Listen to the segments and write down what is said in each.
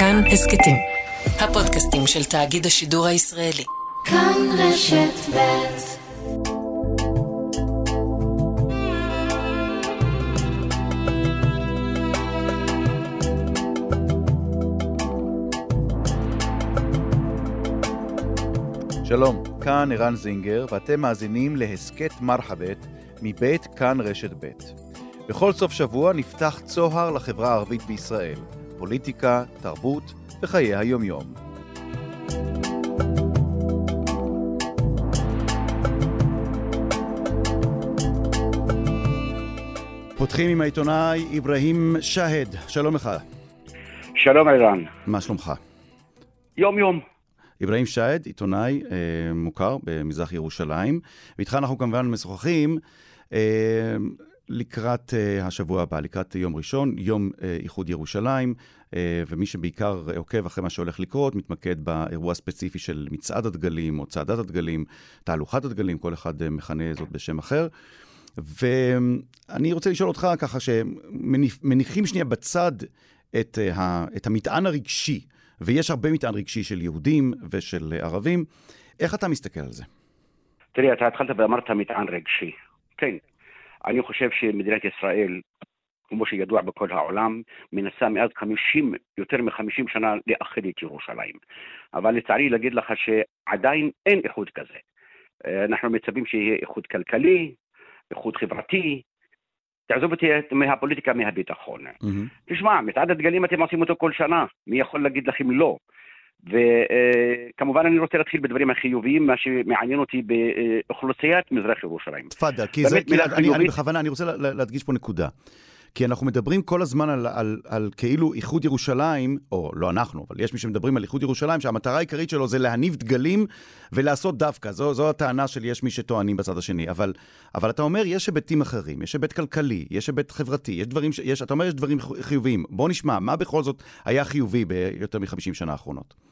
כאן הסכתים. הפודקאסטים של תאגיד השידור הישראלי. כאן רשת ב' שלום, כאן ערן זינגר, ואתם מאזינים להסכת מרחבת מבית כאן רשת ב'. בכל סוף שבוע נפתח צוהר לחברה הערבית בישראל, פוליטיקה, תרבות וחיי היומיום. פותחים עם העיתונאי אברהים שהד, שלום לך. שלום ערן. מה שלומך? יום יום. אברהים שהד, עיתונאי אה, מוכר במזרח ירושלים, ואיתך אנחנו כמובן משוחחים אה, לקראת uh, השבוע הבא, לקראת יום ראשון, יום uh, איחוד ירושלים, uh, ומי שבעיקר עוקב אחרי מה שהולך לקרות, מתמקד באירוע הספציפי של מצעד הדגלים, או צעדת הדגלים, תהלוכת הדגלים, כל אחד uh, מכנה זאת בשם אחר. ואני רוצה לשאול אותך ככה, שמניחים שנייה בצד את, uh, את המטען הרגשי, ויש הרבה מטען רגשי של יהודים ושל ערבים, איך אתה מסתכל על זה? תראי, אתה התחלת ואמרת מטען רגשי. כן, אני חושב שמדינת ישראל, כמו שידוע בכל העולם, מנסה מאז 50, יותר מ-50 שנה לאחד את ירושלים. אבל לצערי להגיד לך שעדיין אין איחוד כזה. אה, אנחנו מצפים שיהיה איחוד כלכלי, איחוד חברתי, תעזוב אותי מהפוליטיקה, מהביטחון. Mm-hmm. תשמע, מצעד הדגלים אתם עושים אותו כל שנה, מי יכול להגיד לכם לא? וכמובן אני רוצה להתחיל בדברים החיוביים, מה שמעניין אותי באוכלוסיית מזרח ירושלים. תפאדל, כי זה, כי אני, אני בכוונה, אני רוצה להדגיש פה נקודה. כי אנחנו מדברים כל הזמן על, על, על כאילו איחוד ירושלים, או לא אנחנו, אבל יש מי שמדברים על איחוד ירושלים, שהמטרה העיקרית שלו זה להניב דגלים ולעשות דווקא. זו, זו הטענה של יש מי שטוענים בצד השני. אבל, אבל אתה אומר, יש היבטים אחרים, יש היבט כלכלי, יש היבט חברתי, יש דברים, יש, אתה אומר, יש דברים חיוביים. בוא נשמע, מה בכל זאת היה חיובי ביותר מ-50 שנה האחרונות?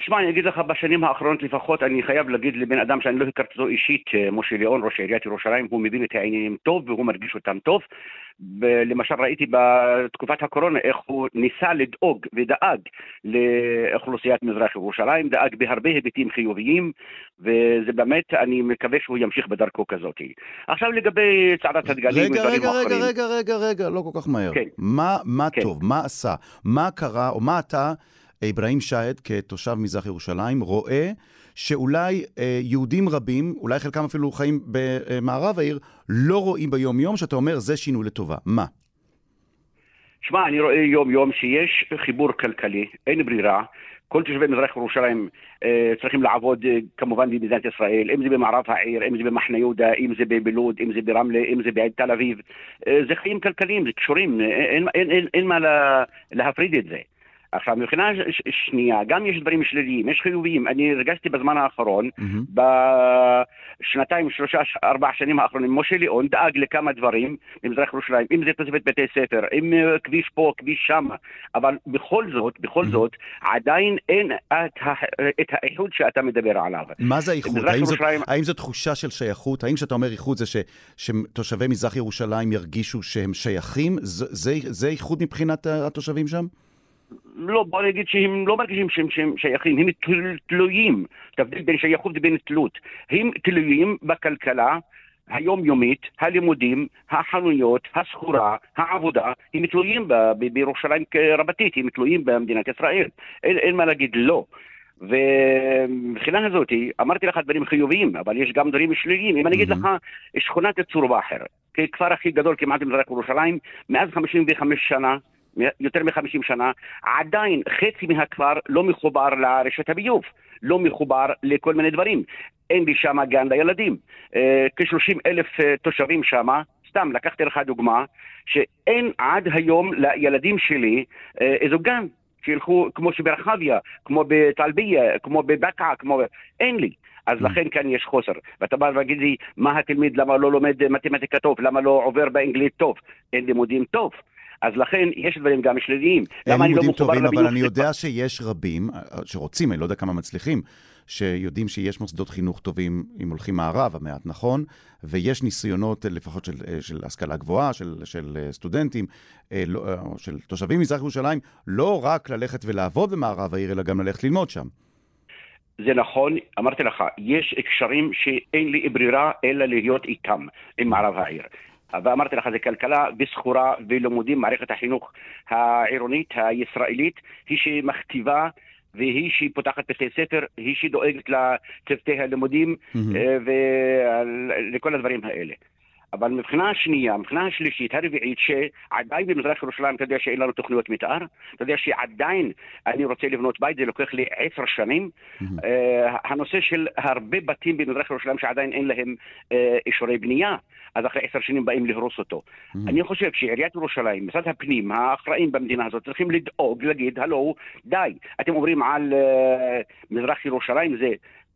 תשמע, אני אגיד לך, בשנים האחרונות לפחות, אני חייב להגיד לבן אדם שאני לא הכרתי אותו אישית, אה, משה ליאון, ראש עיריית ירושלים, הוא מבין את העניינים טוב והוא מרגיש אותם טוב. למשל ראיתי בתקופת הקורונה איך הוא ניסה לדאוג ודאג לאוכלוסיית מזרח ירושלים, דאג בהרבה היבטים חיוביים, וזה באמת, אני מקווה שהוא ימשיך בדרכו כזאת. עכשיו לגבי צעדת הדגלים רגע, רגע, רגע, רגע, רגע, רגע, לא כל כך מהר. כן. מה, מה כן. טוב, מה עשה, מה קרה, או מה אתה... אברהים שעד, כתושב מזרח ירושלים, רואה שאולי אה, יהודים רבים, אולי חלקם אפילו חיים במערב העיר, לא רואים ביום-יום, שאתה אומר, זה שינוי לטובה. מה? שמע, אני רואה יום-יום שיש חיבור כלכלי, אין ברירה. כל תושבי מזרח ירושלים אה, צריכים לעבוד אה, כמובן במדינת ישראל, אם זה במערב העיר, אם זה במחנה יהודה, אם זה בלוד, אם זה ברמלה, אם זה בתל אביב. אה, זה חיים כלכליים, זה קשורים, אין, אין, אין, אין מה לה, להפריד את זה. עכשיו, מבחינה שנייה, גם יש דברים שליליים, יש חיוביים. אני הרגשתי בזמן האחרון, mm-hmm. בשנתיים, שלושה, ארבע שנים האחרונים, משה ליאון דאג לכמה דברים במזרח ירושלים, אם זה תוספת בתי ספר, אם אה, כביש פה, כביש שם, אבל בכל זאת, בכל mm-hmm. זאת, עדיין אין את, את האיחוד שאתה מדבר עליו. מה זה האיחוד? האם, ירושלים... האם זו תחושה של שייכות? האם כשאתה אומר איחוד זה ש, שתושבי מזרח ירושלים ירגישו שהם שייכים? זה, זה, זה איחוד מבחינת התושבים שם? לא, בוא נגיד שהם לא מרגישים שהם, שהם שייכים, הם תלויים, תבדיל בין שייכות ובין תלות. הם תלויים בכלכלה היומיומית, הלימודים, החנויות, הסחורה, העבודה, הם תלויים ב- בירושלים רבתית, הם תלויים במדינת ישראל. אין, אין מה להגיד לא. ומבחינה הזאת, אמרתי לך דברים חיוביים, אבל יש גם דברים שליליים. אם אני אגיד לך, שכונת צור באחר, ככפר הכי גדול כמעט במזרח ירושלים, מאז 55 שנה, יותר מ-50 שנה, עדיין חצי מהכפר לא מחובר לרשת הביוב, לא מחובר לכל מיני דברים. אין לי שם גן לילדים. אה, כ-30 אלף אה, תושבים שם, סתם לקחתי לך דוגמה, שאין עד היום לילדים שלי אה, איזו גן. שילכו כמו שברחביה, כמו בטלביה, כמו בבקעה, כמו... אין לי. אז mm. לכן כאן יש חוסר. ואתה בא ומגיד לי, מה התלמיד, למה לא לומד מתמטיקה טוב, למה לא עובר באנגלית טוב? אין לימודים טוב. אז לכן יש דברים גם שליליים. למה אני לא מחובר לביוב? אבל אני יודע שיש רבים שרוצים, אני לא יודע כמה מצליחים, שיודעים שיש מוסדות חינוך טובים, אם הולכים מערב המעט, נכון? ויש ניסיונות, לפחות של, של השכלה גבוהה, של, של סטודנטים, לא, של תושבים ממזרח ירושלים, לא רק ללכת ולעבוד במערב העיר, אלא גם ללכת ללמוד שם. זה נכון, אמרתי לך, יש קשרים שאין לי ברירה אלא להיות איתם, עם מערב העיר. ואמרתי לך, זה כלכלה וסחורה ולימודים, מערכת החינוך העירונית הישראלית היא שמכתיבה והיא שהיא פותחת בתי ספר, היא שדואגת לצוותי הלימודים mm-hmm. ולכל הדברים האלה. אבל מבחינה השנייה, מבחינה השלישית, הרביעית, שעדיין במזרח ירושלים, אתה יודע שאין לנו תוכניות מתאר, אתה יודע שעדיין אני רוצה לבנות בית, זה לוקח לי עשר שנים. Mm-hmm. Uh, הנושא של הרבה בתים במזרח ירושלים שעדיין אין להם uh, אישורי בנייה, אז אחרי עשר שנים באים להרוס אותו. Mm-hmm. אני חושב שעיריית ירושלים, משרד הפנים, האחראים במדינה הזאת, צריכים לדאוג, להגיד, הלו, די, אתם אומרים על uh, מזרח ירושלים, זה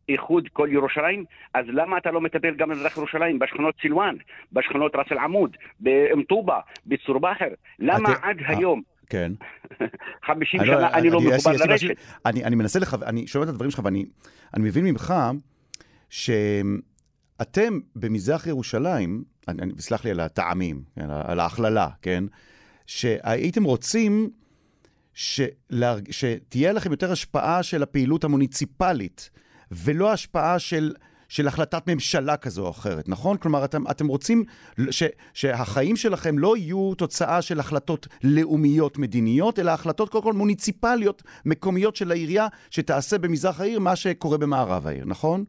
איחוד כל ירושלים, אז למה אתה לא מטפל גם במזרח ירושלים, בשכונות סילואן, בשכונות ראס אל-עמוד, באום טובא, בצור באחר? למה עד אה, היום? כן. 50 שנה אני לא מחובר לרשת. אני מנסה לך, אני שומע את הדברים שלך ואני מבין ממך שאתם במזרח ירושלים, סלח לי על הטעמים, על ההכללה, כן? שהייתם רוצים שתהיה לכם יותר השפעה של הפעילות המוניציפלית. ולא השפעה של, של החלטת ממשלה כזו או אחרת, נכון? כלומר, אתם, אתם רוצים ש, שהחיים שלכם לא יהיו תוצאה של החלטות לאומיות מדיניות, אלא החלטות קודם כל מוניציפליות, מקומיות של העירייה, שתעשה במזרח העיר מה שקורה במערב העיר, נכון?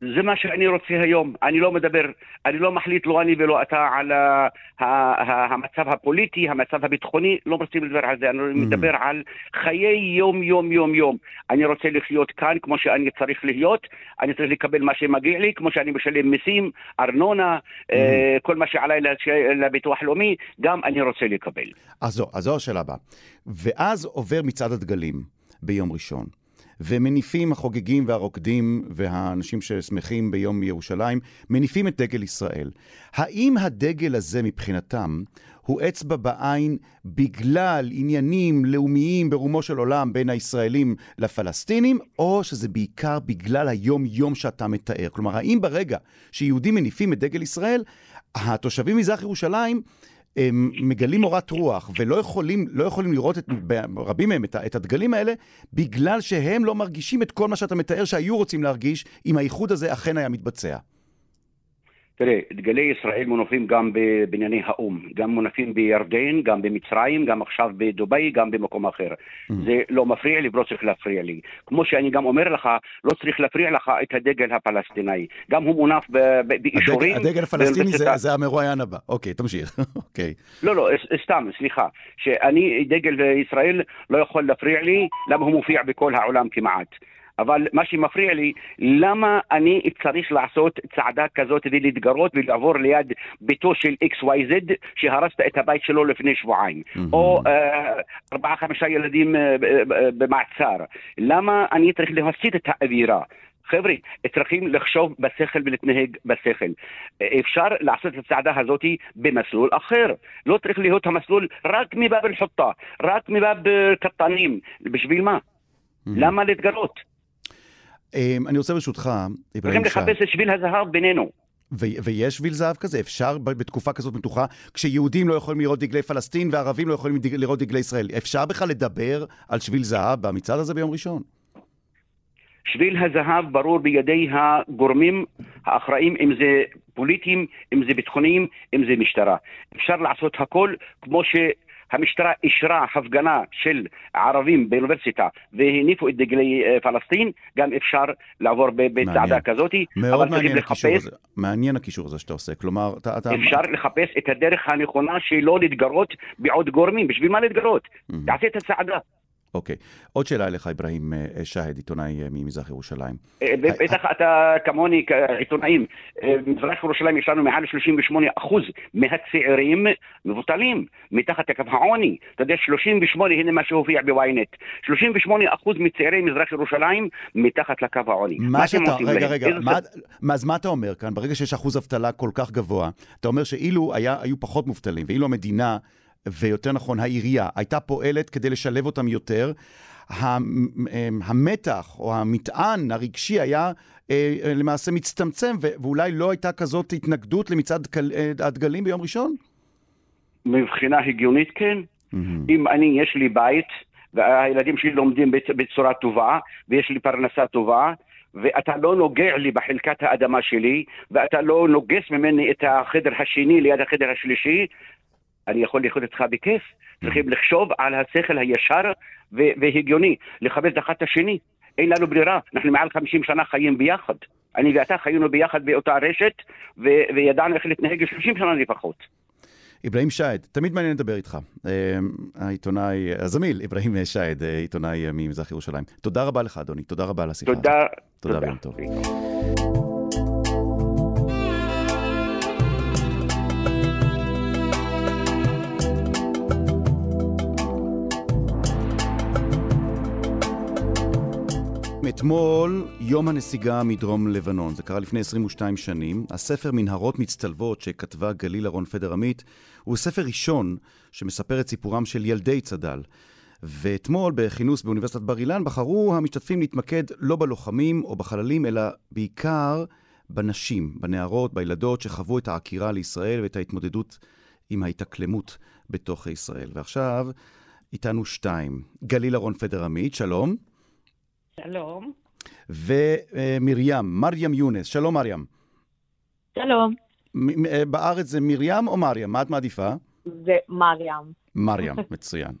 זה מה שאני רוצה היום. אני לא מדבר, אני לא מחליט, לא אני ולא אתה, על ה, ה, ה, המצב הפוליטי, המצב הביטחוני, לא רוצים לדבר על זה, אני mm. מדבר על חיי יום-יום, יום-יום. אני רוצה לחיות כאן כמו שאני צריך להיות, אני צריך לקבל מה שמגיע לי, כמו שאני משלם מיסים, ארנונה, mm. אה, כל מה שעליי לביטוח לאומי, גם אני רוצה לקבל. אז זו, אז זו השאלה הבאה. ואז עובר מצעד הדגלים ביום ראשון. ומניפים החוגגים והרוקדים והאנשים ששמחים ביום ירושלים, מניפים את דגל ישראל. האם הדגל הזה מבחינתם הוא אצבע בעין בגלל עניינים לאומיים ברומו של עולם בין הישראלים לפלסטינים, או שזה בעיקר בגלל היום-יום שאתה מתאר? כלומר, האם ברגע שיהודים מניפים את דגל ישראל, התושבים ממזרח ירושלים מגלים מורת רוח ולא יכולים, לא יכולים לראות את, רבים מהם את, את הדגלים האלה בגלל שהם לא מרגישים את כל מה שאתה מתאר שהיו רוצים להרגיש אם האיחוד הזה אכן היה מתבצע. תראה, דגלי ישראל מונפים גם בבנייני האו"ם, גם מונפים בירדן, גם במצרים, גם עכשיו בדובאי, גם במקום אחר. Mm. זה לא מפריע לי ולא צריך להפריע לי. כמו שאני גם אומר לך, לא צריך להפריע לך את הדגל הפלסטיני. גם הוא מונף באישורים. הדגל, הדגל הפלסטיני זה, זה המרואיין הבא. אוקיי, תמשיך. אוקיי. לא, לא, סתם, סליחה. שאני, דגל ישראל לא יכול להפריע לי, למה הוא מופיע בכל העולם כמעט. אבל מה שמפריע לי, למה אני צריך לעשות צעדה כזאת ולהתגרות ולעבור ליד ביתו של XYZ שהרסת את הבית שלו לפני שבועיים, mm-hmm. או אה, ארבעה חמישה ילדים אה, במעצר. למה אני צריך להסיט את האווירה? חבר'ה, צריכים לחשוב בשכל ולהתנהג בשכל. אפשר לעשות את הצעדה הזאת במסלול אחר. לא צריך להיות המסלול רק מבאב אל-חוטה, רק מבאב קטנים. בשביל מה? Mm-hmm. למה להתגרות? אמ, אני רוצה ברשותך, אברהים. צריכים לחפש את שביל הזהב בינינו. ויש שביל זהב כזה? אפשר בתקופה כזאת מתוחה, כשיהודים לא יכולים לראות דגלי פלסטין וערבים לא יכולים לראות דגלי ישראל, אפשר בכלל לדבר על שביל זהב במצעד הזה ביום ראשון? שביל הזהב ברור בידי הגורמים האחראים, אם זה פוליטיים, אם זה ביטחוניים, אם זה משטרה. אפשר לעשות הכל כמו ש... המשטרה אישרה הפגנה של ערבים באוניברסיטה והניפו את דגלי אה, פלסטין, גם אפשר לעבור בצעדה כזאת. מאוד מעניין הקישור הזה. מעניין הקישור הזה שאתה עושה. כלומר, אתה... אתה... אפשר לחפש את הדרך הנכונה שלא להתגרות בעוד גורמים. בשביל מה להתגרות? תעשה את הצעדה. אוקיי. עוד שאלה אליך, אברהים אה, שהד, עיתונאי אה, ממזרח ירושלים. אה, בטח אתה כמוני, כעיתונאים. במזרח ירושלים יש לנו מעל 38 אחוז מהצעירים מבוטלים, מתחת לקו העוני. אתה יודע, 38, הנה מה שהופיע בוויינט. 38 אחוז מצעירי מזרח ירושלים מתחת לקו העוני. מה שאתה, רגע, רגע, אז מה אתה אומר כאן? ברגע שיש אחוז אבטלה כל כך גבוה, אתה אומר שאילו היו פחות מובטלים, ואילו המדינה... ויותר נכון העירייה, הייתה פועלת כדי לשלב אותם יותר, המתח או המטען הרגשי היה למעשה מצטמצם, ואולי לא הייתה כזאת התנגדות למצעד הדגלים ביום ראשון? מבחינה הגיונית כן. Mm-hmm. אם אני, יש לי בית, והילדים שלי לומדים בצורה טובה, ויש לי פרנסה טובה, ואתה לא נוגע לי בחלקת האדמה שלי, ואתה לא נוגס ממני את החדר השני ליד החדר השלישי, אני יכול לחיות איתך בכיף. צריכים לחשוב על השכל הישר והגיוני, לכבד אחד את השני. אין לנו ברירה, אנחנו מעל 50 שנה חיים ביחד. אני ואתה חיינו ביחד באותה רשת, וידענו איך להתנהג 30 שנה לפחות. אברהים שעד, תמיד מעניין לדבר איתך. אה, העיתונאי, הזמיל, אברהים שעד, אה, עיתונאי ממזרח ירושלים. תודה רבה לך, אדוני. תודה רבה על השיחה תודה. תודה. תודה ויום טוב. אתמול, יום הנסיגה מדרום לבנון. זה קרה לפני 22 שנים. הספר מנהרות מצטלבות שכתבה גליל אהרון פדר עמית הוא ספר ראשון שמספר את סיפורם של ילדי צד"ל. ואתמול, בכינוס באוניברסיטת בר אילן, בחרו המשתתפים להתמקד לא בלוחמים או בחללים, אלא בעיקר בנשים, בנערות, בילדות שחוו את העקירה לישראל ואת ההתמודדות עם ההתאקלמות בתוך ישראל. ועכשיו, איתנו שתיים. גליל אהרון פדר עמית, שלום. שלום. ומרים, מרים יונס. שלום, מרים. שלום. אה, בארץ זה מרים או מרים? מה את מעדיפה? זה מרים. מרים, מצוין.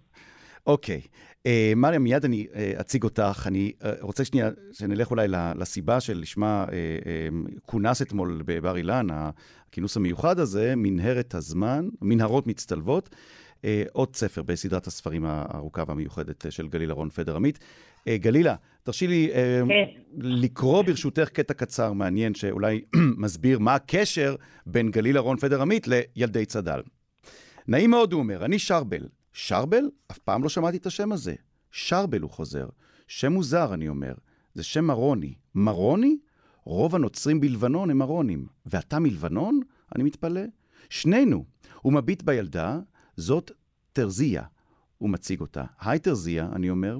אוקיי. Uh, מרים, מיד אני uh, אציג אותך. אני uh, רוצה שנייה, שנלך אולי לסיבה שלשמה uh, uh, כונס אתמול בבר אילן, הכינוס המיוחד הזה, מנהרת הזמן, מנהרות מצטלבות. Uh, עוד ספר בסדרת הספרים הארוכה והמיוחדת של גליל אהרון פדר עמית. Uh, גלילה, תרשי לי אה, כן. לקרוא ברשותך קטע קצר מעניין, שאולי מסביר מה הקשר בין גליל אהרון פדר עמית לילדי צד"ל. נעים מאוד, הוא אומר, אני שרבל. שרבל? אף פעם לא שמעתי את השם הזה. שרבל, הוא חוזר. שם מוזר, אני אומר. זה שם מרוני. מרוני? רוב הנוצרים בלבנון הם מרונים. ואתה מלבנון? אני מתפלא. שנינו. הוא מביט בילדה, זאת תרזיה. הוא מציג אותה. היי תרזיה, אני אומר,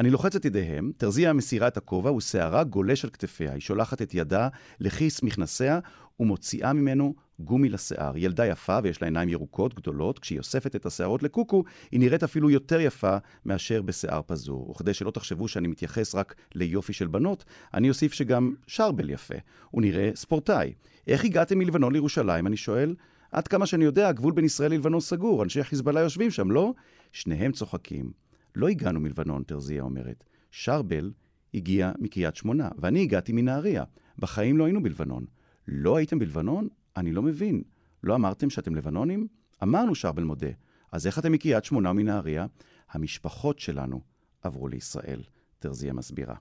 אני לוחץ את ידיהם, תרזיה מסירה את הכובע ושערה גולש על כתפיה. היא שולחת את ידה לכיס מכנסיה ומוציאה ממנו גומי לשיער. ילדה יפה ויש לה עיניים ירוקות גדולות, כשהיא אוספת את השערות לקוקו, היא נראית אפילו יותר יפה מאשר בשיער פזור. וכדי שלא תחשבו שאני מתייחס רק ליופי של בנות, אני אוסיף שגם שרבל יפה. הוא נראה ספורטאי. איך הגעתם מלבנון לירושלים? אני שואל. עד כמה שאני יודע, הגבול בין ישראל ללבנון סגור, אנשי החיזבאללה יושבים שם, לא? שניהם צוחקים. לא הגענו מלבנון, תרזיה אומרת. שרבל הגיע מקריית שמונה, ואני הגעתי מנהריה. בחיים לא היינו בלבנון. לא הייתם בלבנון? אני לא מבין. לא אמרתם שאתם לבנונים? אמרנו, שרבל מודה. אז איך אתם מקריית שמונה ומנהריה? המשפחות שלנו עברו לישראל, תרזיה מסבירה.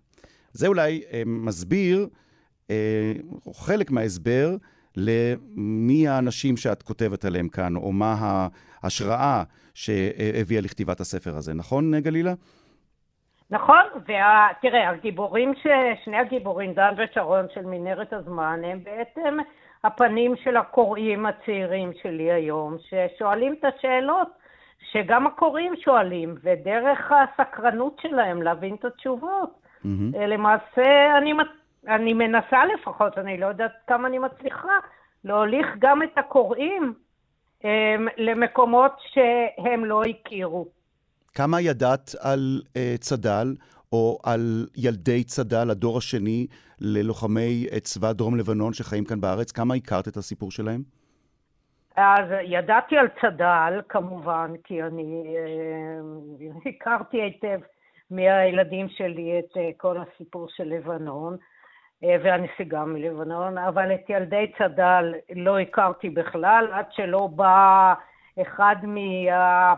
זה אולי אה, מסביר, אה, חלק מההסבר, למי האנשים שאת כותבת עליהם כאן, או מה ההשראה שהביאה לכתיבת הספר הזה. נכון, גלילה? נכון, ותראה, הגיבורים, ש... שני הגיבורים, דן ושרון של מנהרת הזמן, הם בעצם הפנים של הקוראים הצעירים שלי היום, ששואלים את השאלות שגם הקוראים שואלים, ודרך הסקרנות שלהם להבין את התשובות. Mm-hmm. למעשה, אני אני מנסה לפחות, אני לא יודעת כמה אני מצליחה, להוליך גם את הקוראים הם, אמ, למקומות שהם לא הכירו. כמה ידעת על uh, צד"ל, או על ילדי צד"ל, הדור השני ללוחמי uh, צבא דרום לבנון שחיים כאן בארץ? כמה הכרת את הסיפור שלהם? אז ידעתי על צד"ל, כמובן, כי אני uh, הכרתי היטב מהילדים שלי את uh, כל הסיפור של לבנון. אה, והנסיגה מלבנון, אבל את ילדי צד"ל לא הכרתי בכלל, עד שלא בא אחד מה...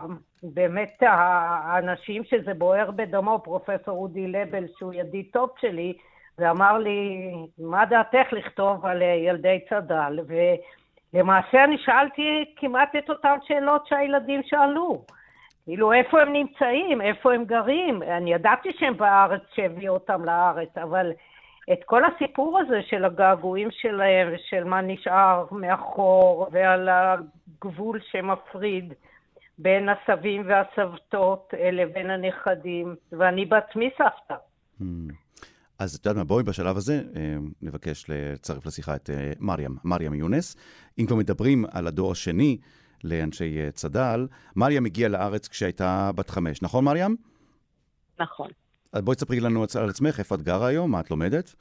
באמת האנשים שזה בוער בדמו, פרופסור אודי לבל, שהוא ידיד טוב שלי, ואמר לי, מה דעתך לכתוב על ילדי צד"ל? ולמעשה אני שאלתי כמעט את אותן שאלות שהילדים שאלו. כאילו, איפה הם נמצאים? איפה הם גרים? אני ידעתי שהם בארץ, שהביאו אותם לארץ, אבל את כל הסיפור הזה של הגעגועים שלהם ושל מה נשאר מאחור ועל הגבול שמפריד בין הסבים והסבתות לבין הנכדים, ואני בעצמי סבתא. Hmm. אז את יודעת מה, בואי בשלב הזה אה, נבקש לצרף לשיחה את אה, מריאם, מריאם יונס. אם כבר מדברים על הדור השני לאנשי אה, צד"ל, מריאם הגיעה לארץ כשהייתה בת חמש, נכון מריאם? נכון. אז בואי תספרי לנו על עצמך, איפה את גרה היום, מה את לומדת?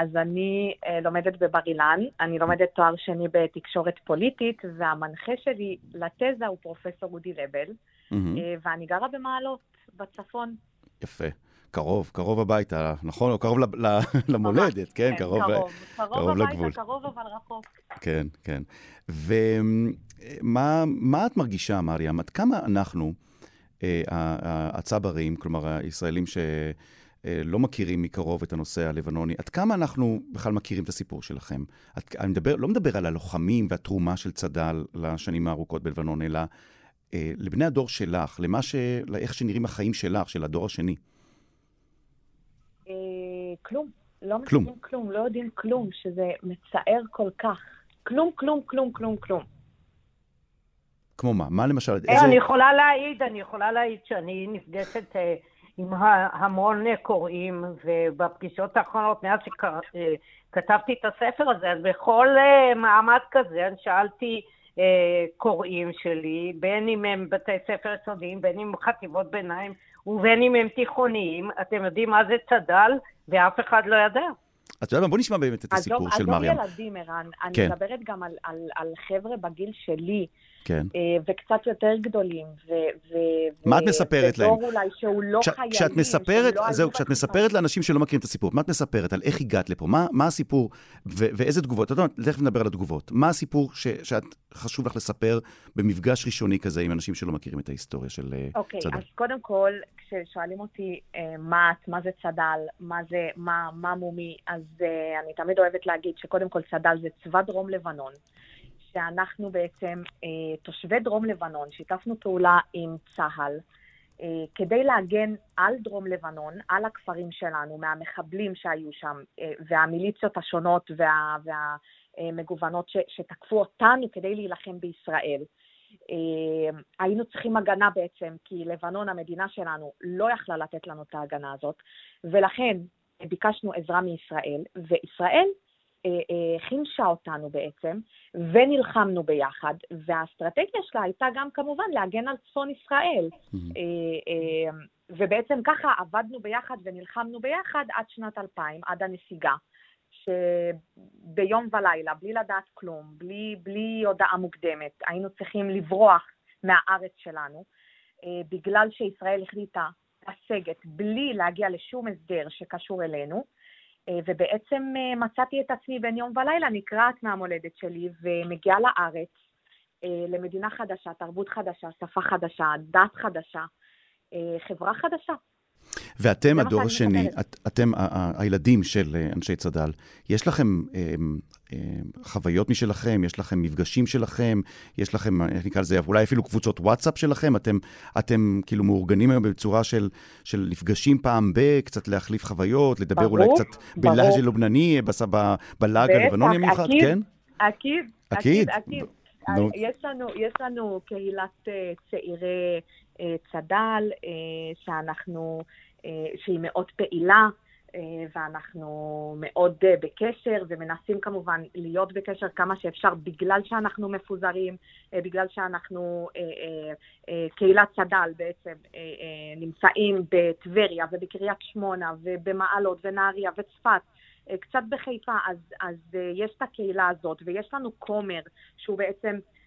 אז אני לומדת בבר אילן, אני לומדת תואר שני בתקשורת פוליטית, והמנחה שלי לתזה הוא פרופסור אודי לבל, ואני גרה במעלות, בצפון. יפה. קרוב, קרוב הביתה, נכון? או קרוב למולדת, כן? כן, קרוב, קרוב, קרוב, קרוב הביתה, לגבול. קרוב אבל רחוק. כן, כן. ומה את מרגישה, מריאם? עד כמה אנחנו, אה, הצברים, כלומר, הישראלים שלא מכירים מקרוב את הנושא הלבנוני, עד כמה אנחנו בכלל מכירים את הסיפור שלכם? את, אני מדבר, לא מדבר על הלוחמים והתרומה של צד"ל לשנים הארוכות בלבנון, אלא אה, לבני הדור שלך, למה ש... לאיך שנראים החיים שלך, של הדור השני. כלום. לא כלום. מכירים כלום, לא יודעים כלום, שזה מצער כל כך. כלום, כלום, כלום, כלום, כלום. כמו מה? מה למשל? אה, איזה... אני יכולה להעיד, אני יכולה להעיד שאני נפגשת אה, עם המון קוראים, ובפגישות האחרונות, מאז שכתבתי את הספר הזה, אז בכל אה, מעמד כזה אני שאלתי קוראים שלי, בין אם הם בתי ספר יסודיים, בין אם חטיבות ביניים, ובין אם הם תיכוניים, אתם יודעים מה זה צד"ל, ואף אחד לא ידע. את יודעת מה? בוא נשמע באמת את הסיפור של מריאם. עזוב ילדים, ערן. אני כן. מדברת גם על, על, על חבר'ה בגיל שלי, כן. אה, וקצת יותר גדולים, ו... ו מה את מספרת להם? ודור אולי שהוא לא כש, חיילים, כשאת מספרת, זהו, כשאת מספרת לאנשים שלא מכירים את הסיפור, מה את מספרת? על איך הגעת לפה? מה, מה הסיפור ו, ואיזה תגובות? את יודעת, תכף נדבר על התגובות. מה הסיפור ש, שאת חשוב לך לספר במפגש ראשוני כזה עם אנשים שלא מכירים את ההיסטוריה של אה, אוקיי, צד"ל? אוקיי, אז קודם כל, כששואלים אותי אה, מה את, מה זה צד"ל, מה זה, מה, מה מומי, אז אני תמיד אוהבת להגיד שקודם כל צד"ל זה צבא דרום לבנון. שאנחנו בעצם, אה, תושבי דרום לבנון, שיתפנו פעולה עם צה"ל, אה, כדי להגן על דרום לבנון, על הכפרים שלנו, מהמחבלים שהיו שם, אה, והמיליציות השונות וה, והמגוונות ש, שתקפו אותנו כדי להילחם בישראל. היינו צריכים הגנה בעצם, כי לבנון, המדינה שלנו, לא יכלה לתת לנו את ההגנה הזאת, ולכן ביקשנו עזרה מישראל, וישראל אה, אה, חימשה אותנו בעצם, ונלחמנו ביחד, והאסטרטגיה שלה הייתה גם כמובן להגן על צפון ישראל. Mm-hmm. ובעצם ככה עבדנו ביחד ונלחמנו ביחד עד שנת 2000, עד הנסיגה. שביום ולילה, בלי לדעת כלום, בלי, בלי הודעה מוקדמת, היינו צריכים לברוח מהארץ שלנו, בגלל שישראל החליטה לסגת בלי להגיע לשום הסדר שקשור אלינו, אה, ובעצם אה, מצאתי את עצמי בין יום ולילה נקרעת מהמולדת שלי ומגיעה לארץ, אה, למדינה חדשה, תרבות חדשה, שפה חדשה, דת חדשה, חברה חדשה. ואתם, הדור השני, את, אתם הילדים של אנשי צד"ל, יש לכם אה, אה, חוויות משלכם, יש לכם מפגשים שלכם, יש לכם, איך נקרא לזה, אולי אפילו קבוצות וואטסאפ שלכם, אתם, אתם כאילו מאורגנים היום בצורה של, של נפגשים פעם ב, קצת להחליף חוויות, לדבר ברור, אולי קצת בלהג' לובנני, בלעג הלבנוני המיוחד, כן? אקיד, אקיד, אקיד. יש לנו, יש לנו קהילת צעירי צד"ל, שאנחנו, שהיא מאוד פעילה. ואנחנו מאוד בקשר ומנסים כמובן להיות בקשר כמה שאפשר בגלל שאנחנו מפוזרים, בגלל שאנחנו קהילת צד"ל בעצם נמצאים בטבריה ובקריית שמונה ובמעלות ונהריה וצפת קצת בחיפה, אז, אז יש את הקהילה הזאת ויש לנו כומר שהוא בעצם אה, אה,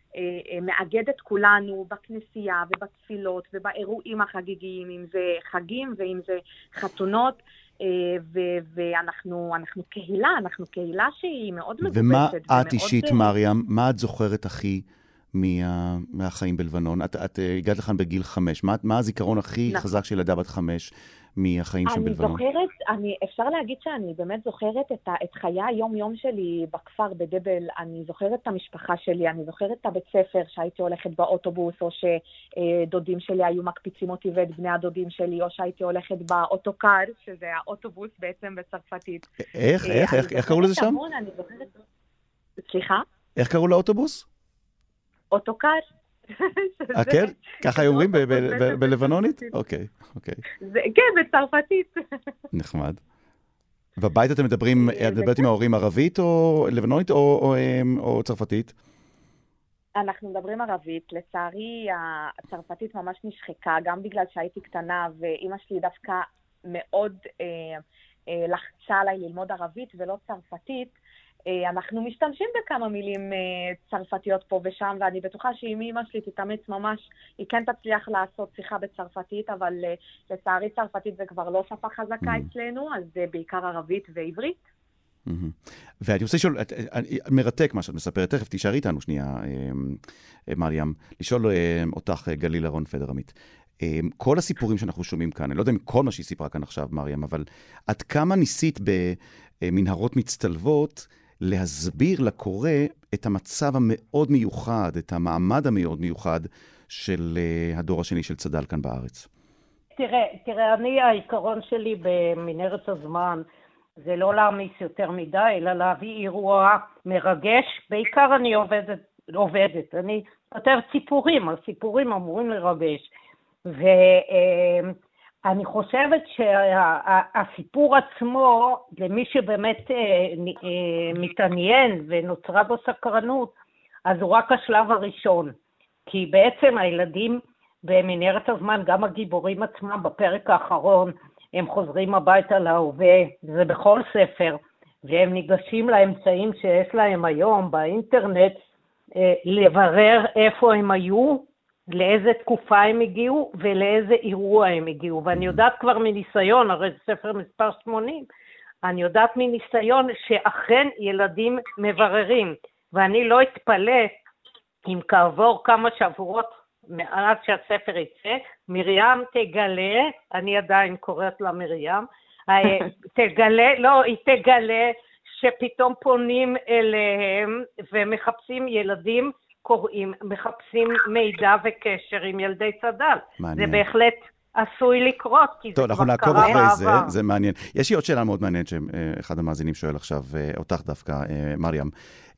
מאגד את כולנו בכנסייה ובתפילות ובאירועים החגיגיים, אם זה חגים ואם זה חתונות. אה, ואנחנו אנחנו קהילה, אנחנו קהילה שהיא מאוד מגובשת. ומה את אישית, מריאם, מה את זוכרת הכי מה, מהחיים בלבנון? את, את הגעת לכאן בגיל חמש, מה, מה הזיכרון הכי נכון. חזק של ילדה בת חמש מהחיים של בלבנון? אני זוכרת, אני, אפשר להגיד שאני באמת זוכרת את, ה, את חיי היום-יום שלי בכפר, בדבל. אני זוכרת את המשפחה שלי, אני זוכרת את הבית ספר שהייתי הולכת באוטובוס, או שדודים שלי היו מקפיצים אותי ואת בני הדודים שלי, או שהייתי הולכת באוטוקר, שזה האוטובוס בעצם בצרפתית. איך? איך? איך, איך קראו לזה שם? אני זוכרת... סליחה? איך קראו לאוטובוס? אוטוקר. אה, כן? ככה אומרים בלבנונית? אוקיי, אוקיי. כן, בצרפתית. נחמד. בבית אתם מדברים, אה, את מדברת עם ההורים ערבית או לבנונית או צרפתית? אנחנו מדברים ערבית. לצערי, הצרפתית ממש נשחקה, גם בגלל שהייתי קטנה, ואימא שלי דווקא מאוד אה, אה, לחצה עליי ללמוד ערבית ולא צרפתית. אה, אנחנו משתמשים בכמה מילים אה, צרפתיות פה ושם, ואני בטוחה שאם אימא שלי תתאמץ ממש, היא כן תצליח לעשות שיחה בצרפתית, אבל אה, לצערי צרפתית זה כבר לא שפה חזקה mm. אצלנו, אז זה בעיקר ערבית ועברית. ואני רוצה לשאול, מרתק מה שאת מספרת, תכף תישארי איתנו שנייה, מרים, לשאול אותך, גליל אהרון פדרמית. כל הסיפורים שאנחנו שומעים כאן, אני לא יודע אם כל מה שהיא סיפרה כאן עכשיו, מרים, אבל עד כמה ניסית במנהרות מצטלבות להסביר לקורא את המצב המאוד מיוחד, את המעמד המאוד מיוחד של uh, הדור השני של צד"ל כאן בארץ. תראה, תראה, אני, העיקרון שלי במנהרת הזמן זה לא להעמיס יותר מדי, אלא להביא אירוע מרגש. בעיקר אני עובדת, עובדת. אני יותר סיפורים, הסיפורים אמורים לרגש. ו... Uh, אני חושבת שהסיפור עצמו, למי שבאמת אה, אה, מתעניין ונוצרה בו סקרנות, אז הוא רק השלב הראשון. כי בעצם הילדים במנהרת הזמן, גם הגיבורים עצמם בפרק האחרון, הם חוזרים הביתה להווה, זה בכל ספר, והם ניגשים לאמצעים שיש להם היום באינטרנט, אה, לברר איפה הם היו לאיזה תקופה הם הגיעו ולאיזה אירוע הם הגיעו. ואני יודעת כבר מניסיון, הרי זה ספר מספר 80, אני יודעת מניסיון שאכן ילדים מבררים, ואני לא אתפלא אם כעבור כמה שבועות מאז שהספר יצא, מרים תגלה, אני עדיין קוראת לה מרים, אה, תגלה, לא, היא תגלה שפתאום פונים אליהם ומחפשים ילדים קוראים, מחפשים מידע וקשר עם ילדי צד"ל. מעניין. זה בהחלט עשוי לקרות, כי טוב, זה כבר קרה בעבר. טוב, אנחנו נעקוב אחרי זה, זה מעניין. יש לי עוד שאלה מאוד מעניינת שאחד המאזינים שואל עכשיו, אה, אותך דווקא, אה, מרים.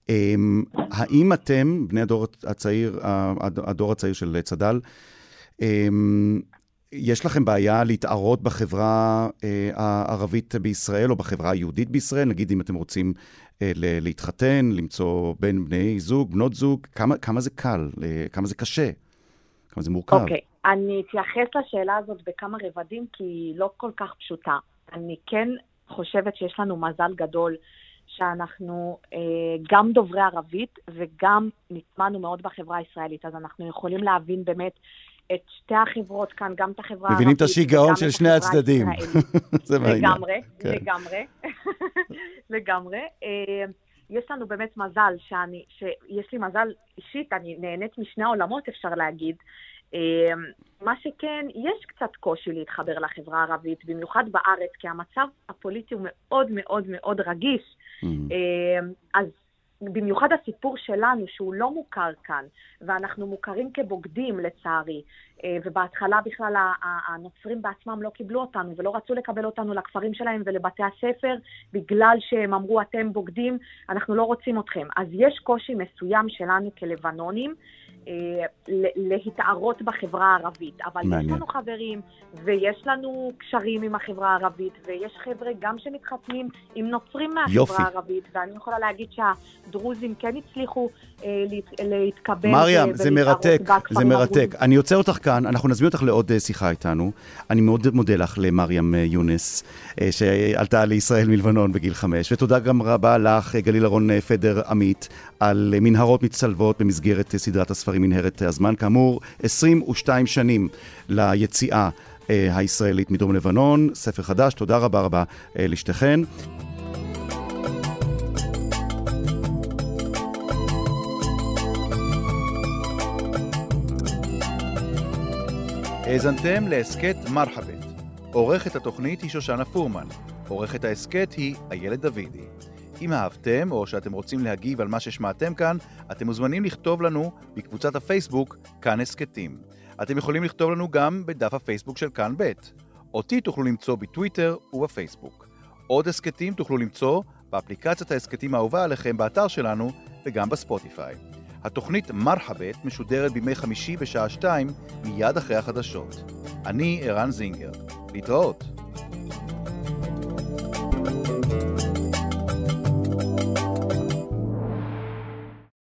אמ, האם אתם, בני הדור הצעיר, הדור הצעיר של צד"ל, אמ, יש לכם בעיה להתערות בחברה אה, הערבית בישראל או בחברה היהודית בישראל? נגיד אם אתם רוצים להתחתן, למצוא בין בני זוג, בנות זוג, כמה, כמה זה קל, אה, כמה זה קשה, כמה זה מורכב. אוקיי, okay. אני אתייחס לשאלה הזאת בכמה רבדים, כי היא לא כל כך פשוטה. אני כן חושבת שיש לנו מזל גדול שאנחנו אה, גם דוברי ערבית וגם נטמענו מאוד בחברה הישראלית, אז אנחנו יכולים להבין באמת את שתי החברות כאן, גם את החברה הערבית. מבינים את השיגעון של שני הצדדים. זה מעניין. לגמרי, כן. לגמרי, לגמרי. אה, יש לנו באמת מזל שאני, שיש לי מזל אישית, אני נהנית משני העולמות, אפשר להגיד. אה, מה שכן, יש קצת קושי להתחבר לחברה הערבית, במיוחד בארץ, כי המצב הפוליטי הוא מאוד מאוד מאוד רגיש. Mm. אה, אז במיוחד הסיפור שלנו, שהוא לא מוכר כאן, ואנחנו מוכרים כבוגדים לצערי, אה, ובהתחלה בכלל הנוצרים בעצמם לא קיבלו אותנו ולא רצו לקבל אותנו לכפרים שלהם ולבתי הספר, בגלל שהם אמרו, אתם בוגדים, אנחנו לא רוצים אתכם. אז יש קושי מסוים שלנו כלבנונים. אה, להתערות בחברה הערבית. אבל מעניין. יש לנו חברים, ויש לנו קשרים עם החברה הערבית, ויש חבר'ה גם שמתחתנים עם נוצרים מהחברה יופי. הערבית, ואני יכולה להגיד שהדרוזים כן הצליחו אה, להתקבל. מרים, זה מרתק, זה מרתק. אני עוצר אותך כאן, אנחנו נזמין אותך לעוד אה, שיחה איתנו. אני מאוד מודה לך למרים יונס, שעלתה לישראל מלבנון בגיל חמש, ותודה גם רבה לך, גליל אהרון פדר עמית, על מנהרות מצטלבות במסגרת סדרת הספרים מנהרת הזמן. כאמור, 22 שנים ליציאה אה, הישראלית מדרום לבנון, ספר חדש, תודה רבה רבה אה, לשתיכן. האזנתם להסכת מרחבת. עורכת התוכנית היא שושנה פורמן. עורכת ההסכת היא איילת דוידי. אם אהבתם או שאתם רוצים להגיב על מה ששמעתם כאן, אתם מוזמנים לכתוב לנו בקבוצת הפייסבוק כאן הסכתים. אתם יכולים לכתוב לנו גם בדף הפייסבוק של כאן ב'. אותי תוכלו למצוא בטוויטר ובפייסבוק. עוד הסכתים תוכלו למצוא באפליקציית ההסכתים האהובה עליכם באתר שלנו וגם בספוטיפיי. התוכנית מרחבת משודרת בימי חמישי בשעה שתיים מיד אחרי החדשות. אני ערן זינגר. להתראות. thank you